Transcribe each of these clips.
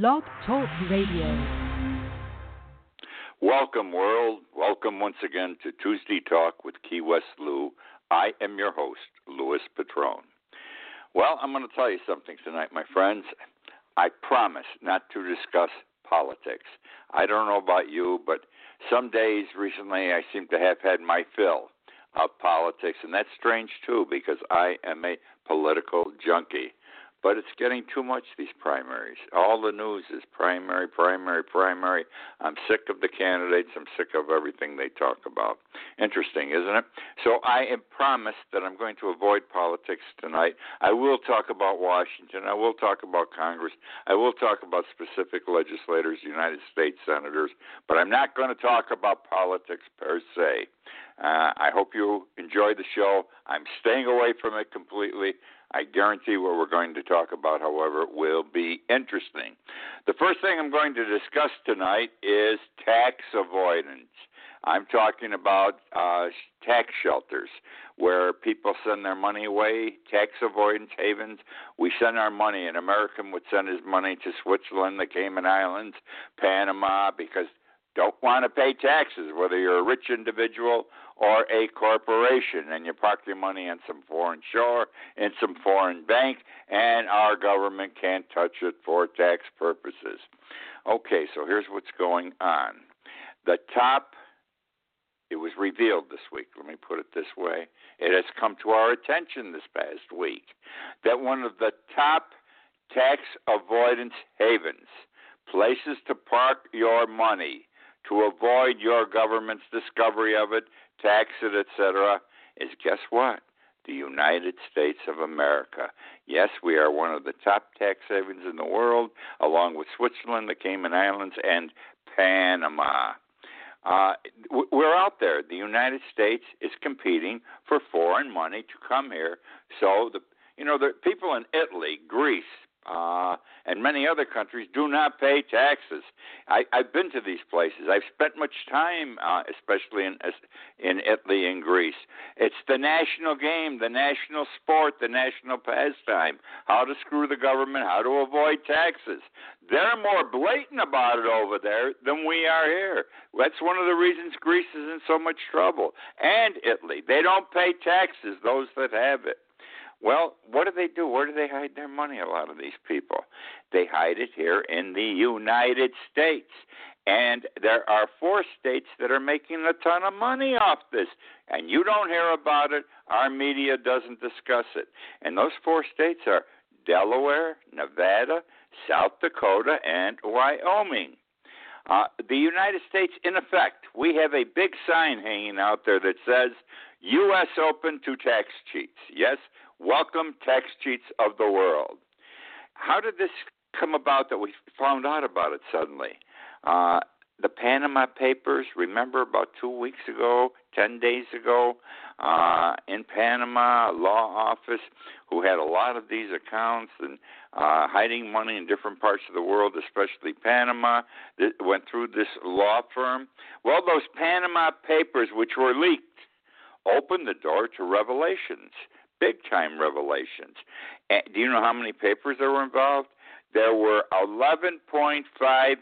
Blog Talk Radio. Welcome, world. Welcome once again to Tuesday Talk with Key West Lou. I am your host, Louis Patrone. Well, I'm going to tell you something tonight, my friends. I promise not to discuss politics. I don't know about you, but some days recently I seem to have had my fill of politics, and that's strange too because I am a political junkie. But it's getting too much, these primaries. All the news is primary, primary, primary. I'm sick of the candidates. I'm sick of everything they talk about. Interesting, isn't it? So I am promised that I'm going to avoid politics tonight. I will talk about Washington. I will talk about Congress. I will talk about specific legislators, United States senators. But I'm not going to talk about politics per se. Uh, I hope you enjoy the show. I'm staying away from it completely. I guarantee what we're going to talk about, however, will be interesting. The first thing I'm going to discuss tonight is tax avoidance. I'm talking about uh, tax shelters where people send their money away, tax avoidance havens. We send our money. An American would send his money to Switzerland, the Cayman Islands, Panama, because don't want to pay taxes, whether you're a rich individual or a corporation, and you park your money on some foreign shore in some foreign bank, and our government can't touch it for tax purposes. Okay, so here's what's going on. The top, it was revealed this week, let me put it this way. It has come to our attention this past week that one of the top tax avoidance havens, places to park your money to avoid your government's discovery of it, tax it, etc., is guess what? The United States of America. Yes, we are one of the top tax havens in the world, along with Switzerland, the Cayman Islands, and Panama. Uh, we're out there. The United States is competing for foreign money to come here. So the you know the people in Italy, Greece, uh, and many other countries do not pay taxes. I, I've been to these places. I've spent much time, uh, especially in in Italy and Greece. It's the national game, the national sport, the national pastime. How to screw the government, how to avoid taxes. They're more blatant about it over there than we are here. That's one of the reasons Greece is in so much trouble. And Italy, they don't pay taxes. Those that have it. Well, what do they do? Where do they hide their money? A lot of these people, they hide it here in the United States. And there are four states that are making a ton of money off this. And you don't hear about it. Our media doesn't discuss it. And those four states are Delaware, Nevada, South Dakota, and Wyoming. Uh, the United States, in effect, we have a big sign hanging out there that says U.S. open to tax cheats. Yes, welcome tax cheats of the world. How did this come about that we found out about it suddenly? Uh, the Panama Papers, remember about two weeks ago, 10 days ago, uh, in Panama, a law office who had a lot of these accounts and uh, hiding money in different parts of the world, especially Panama, that went through this law firm. Well, those Panama Papers, which were leaked, opened the door to revelations, big time revelations. And do you know how many papers there were involved? There were 11.5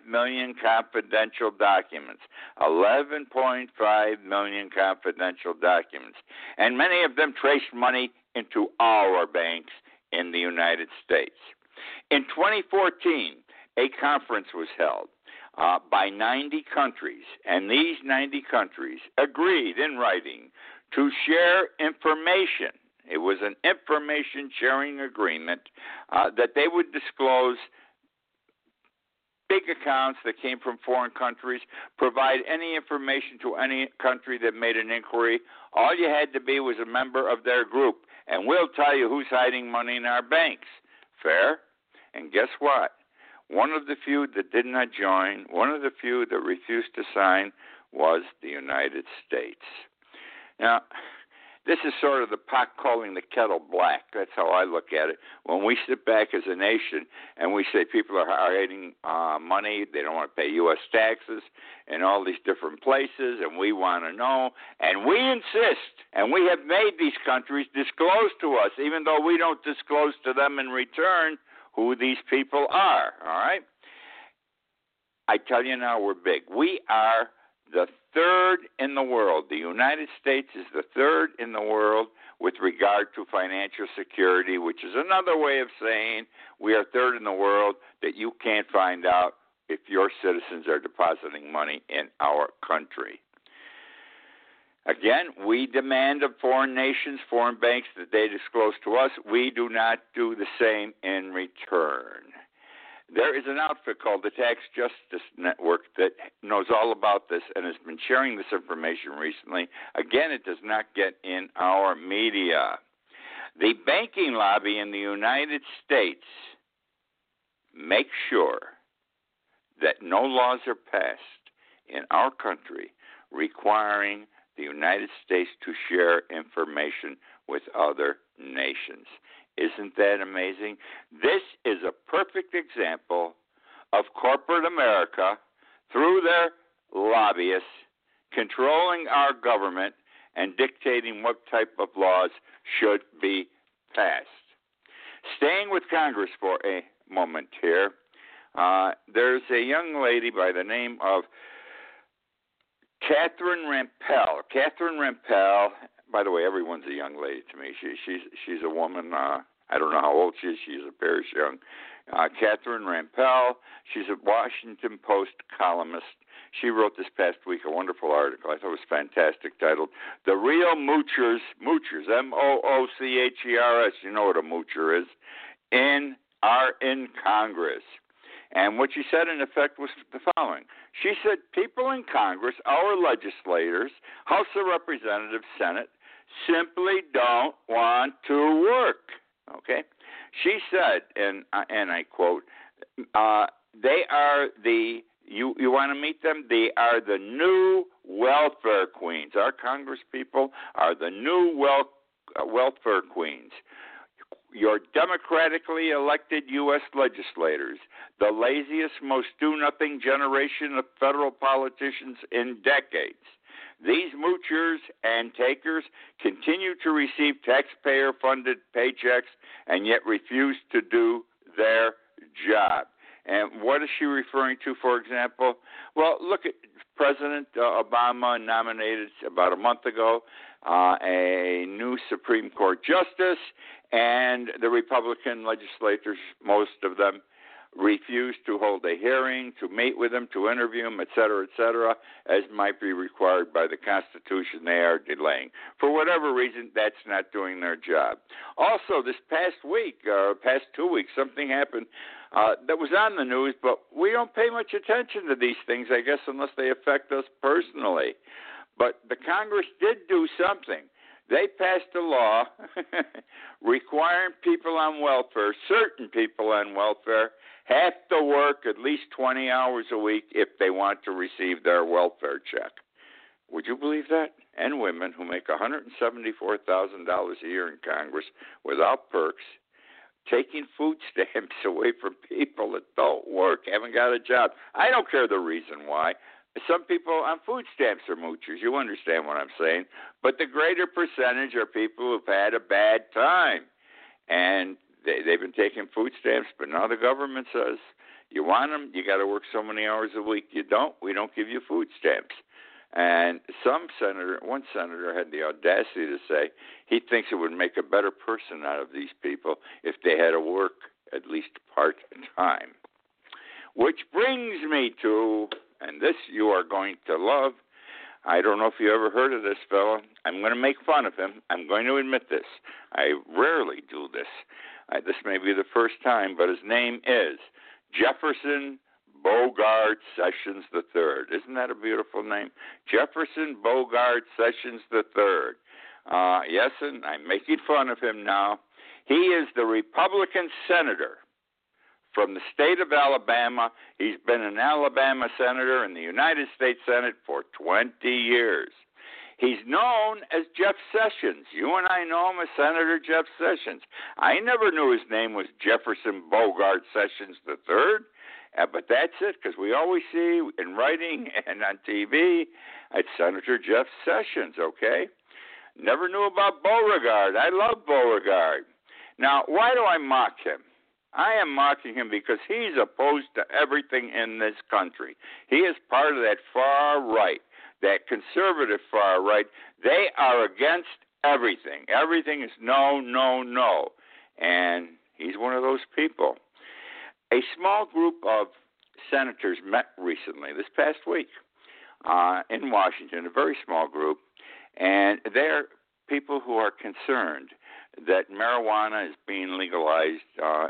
million confidential documents. 11.5 million confidential documents. And many of them traced money into our banks in the United States. In 2014, a conference was held uh, by 90 countries, and these 90 countries agreed in writing to share information. It was an information sharing agreement uh, that they would disclose big accounts that came from foreign countries, provide any information to any country that made an inquiry. All you had to be was a member of their group, and we'll tell you who's hiding money in our banks. Fair? And guess what? One of the few that did not join, one of the few that refused to sign, was the United States. Now, this is sort of the pot calling the kettle black. That's how I look at it. When we sit back as a nation and we say people are hiding uh, money, they don't want to pay U.S. taxes in all these different places, and we want to know, and we insist, and we have made these countries disclose to us, even though we don't disclose to them in return who these people are. All right? I tell you now, we're big. We are the third in the world. The United States is the third in the world with regard to financial security, which is another way of saying we are third in the world that you can't find out if your citizens are depositing money in our country. Again, we demand of foreign nations, foreign banks that they disclose to us. We do not do the same in return. There is an outfit called the Tax Justice Network that knows all about this and has been sharing this information recently. Again, it does not get in our media. The banking lobby in the United States makes sure that no laws are passed in our country requiring the United States to share information with other nations. Isn't that amazing? This is a perfect example of corporate America through their lobbyists controlling our government and dictating what type of laws should be passed. Staying with Congress for a moment here, uh, there's a young lady by the name of Catherine Rampell. Catherine Rampell by the way, everyone's a young lady to me. She she's she's a woman. Uh, I don't know how old she is. She's a parish young. Uh, Catherine Rampell. She's a Washington Post columnist. She wrote this past week a wonderful article. I thought it was fantastic, titled "The Real Moochers." Moochers. M O O C H E R S. You know what a moocher is. In are in Congress. And what she said, in effect, was the following She said, People in Congress, our legislators, House of Representatives, Senate, simply don't want to work. Okay, she said, and uh, and I quote, uh, "They are the you you want to meet them? They are the new welfare queens. Our Congress people are the new wel- uh, welfare queens." Your democratically elected U.S. legislators, the laziest, most do nothing generation of federal politicians in decades. These moochers and takers continue to receive taxpayer funded paychecks and yet refuse to do their job. And what is she referring to, for example? Well, look at President Obama nominated about a month ago uh, a new Supreme Court justice, and the Republican legislators, most of them, refuse to hold a hearing, to meet with them, to interview them, et cetera, et cetera, as might be required by the Constitution. They are delaying. For whatever reason, that's not doing their job. Also, this past week, or uh, past two weeks, something happened uh, that was on the news, but we don't pay much attention to these things, I guess, unless they affect us personally. But the Congress did do something. They passed a law requiring people on welfare, certain people on welfare, have to work at least 20 hours a week if they want to receive their welfare check. Would you believe that? And women who make $174,000 a year in Congress without perks, taking food stamps away from people that don't work, haven't got a job. I don't care the reason why. Some people on food stamps are moochers. You understand what I'm saying? But the greater percentage are people who've had a bad time. And they, they've been taking food stamps, but now the government says you want them, you got to work so many hours a week. You don't, we don't give you food stamps. And some senator, one senator had the audacity to say he thinks it would make a better person out of these people if they had to work at least part time. Which brings me to, and this you are going to love. I don't know if you ever heard of this fellow. I'm going to make fun of him. I'm going to admit this. I rarely do this. This may be the first time, but his name is Jefferson Beauregard Sessions III. Isn't that a beautiful name? Jefferson Beauregard Sessions III. Uh, yes, and I'm making fun of him now. He is the Republican senator from the state of Alabama. He's been an Alabama senator in the United States Senate for 20 years. He's known as Jeff Sessions. You and I know him as Senator Jeff Sessions. I never knew his name was Jefferson Beauregard Sessions III, uh, but that's it because we always see in writing and on TV it's Senator Jeff Sessions, okay? Never knew about Beauregard. I love Beauregard. Now, why do I mock him? I am mocking him because he's opposed to everything in this country. He is part of that far right, that conservative far right. They are against everything. Everything is no, no, no. And he's one of those people. A small group of senators met recently, this past week, uh, in Washington, a very small group, and they're people who are concerned that marijuana is being legalized uh,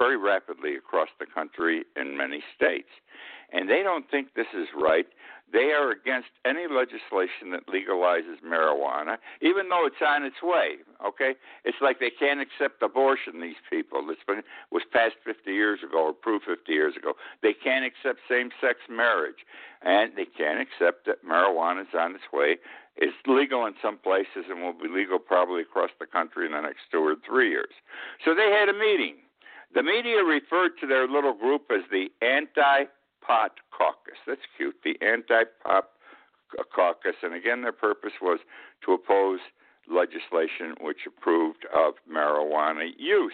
very rapidly across the country in many states. And they don't think this is right. They are against any legislation that legalizes marijuana, even though it's on its way. Okay, it's like they can't accept abortion. These people, this been was passed 50 years ago or approved 50 years ago. They can't accept same-sex marriage, and they can't accept that marijuana is on its way. It's legal in some places and will be legal probably across the country in the next two or three years. So they had a meeting. The media referred to their little group as the anti Pot Caucus. That's cute. The Anti Pot Caucus. And again, their purpose was to oppose legislation which approved of marijuana use.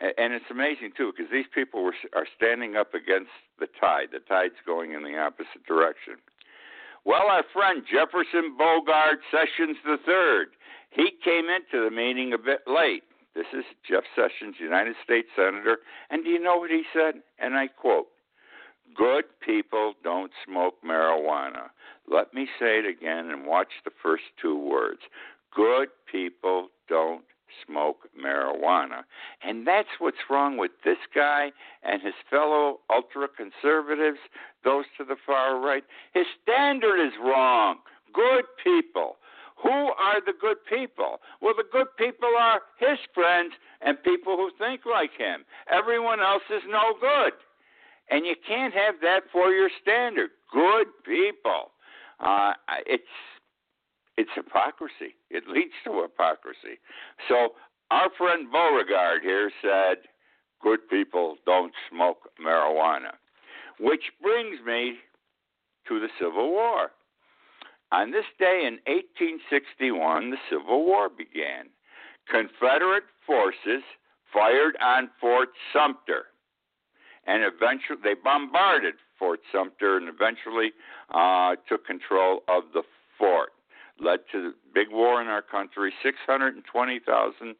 And it's amazing too, because these people were, are standing up against the tide. The tide's going in the opposite direction. Well, our friend Jefferson Beauregard Sessions III, he came into the meeting a bit late. This is Jeff Sessions, United States Senator, and do you know what he said? And I quote Good people don't smoke marijuana. Let me say it again and watch the first two words. Good people don't smoke marijuana. And that's what's wrong with this guy and his fellow ultra conservatives, those to the far right. His standard is wrong. Good people. Who are the good people? Well, the good people are his friends and people who think like him. Everyone else is no good. And you can't have that for your standard. Good people. Uh, it's it's hypocrisy. It leads to hypocrisy. So our friend Beauregard here said, "Good people don't smoke marijuana," which brings me to the Civil War. On this day in 1861, the Civil War began. Confederate forces fired on Fort Sumter and eventually they bombarded Fort Sumter and eventually uh, took control of the fort. Led to the big war in our country. 620,000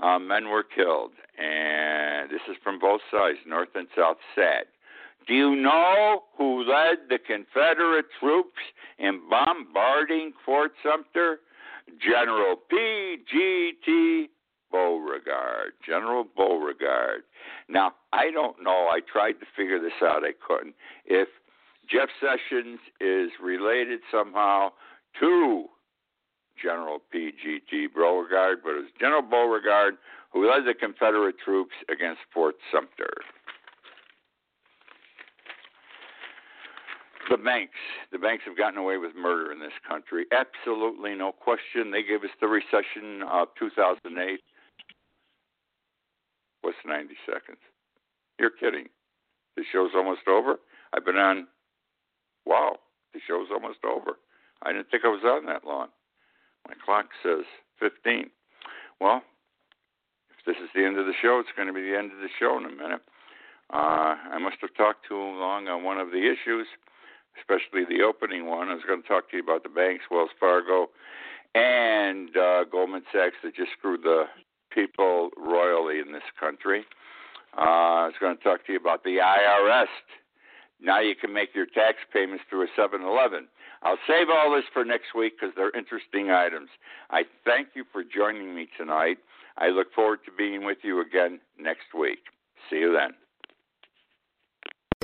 uh, men were killed, and this is from both sides, North and South. Sad. Do you know who led the Confederate troops in bombarding Fort Sumter? General P. G. T. Beauregard, General Beauregard. Now, I don't know. I tried to figure this out. I couldn't. If Jeff Sessions is related somehow to General P.G.T. Beauregard, but it was General Beauregard who led the Confederate troops against Fort Sumter. The banks, the banks have gotten away with murder in this country. Absolutely no question. They gave us the recession of 2008. What's 90 seconds? You're kidding. The show's almost over. I've been on. Wow, the show's almost over. I didn't think I was on that long. My clock says 15. Well, if this is the end of the show, it's going to be the end of the show in a minute. Uh, I must have talked too long on one of the issues, especially the opening one. I was going to talk to you about the banks, Wells Fargo, and uh, Goldman Sachs that just screwed the people royally in this country. Uh, I was going to talk to you about the IRS. Now you can make your tax payments through a 7 Eleven. I'll save all this for next week because they're interesting items. I thank you for joining me tonight. I look forward to being with you again next week. See you then.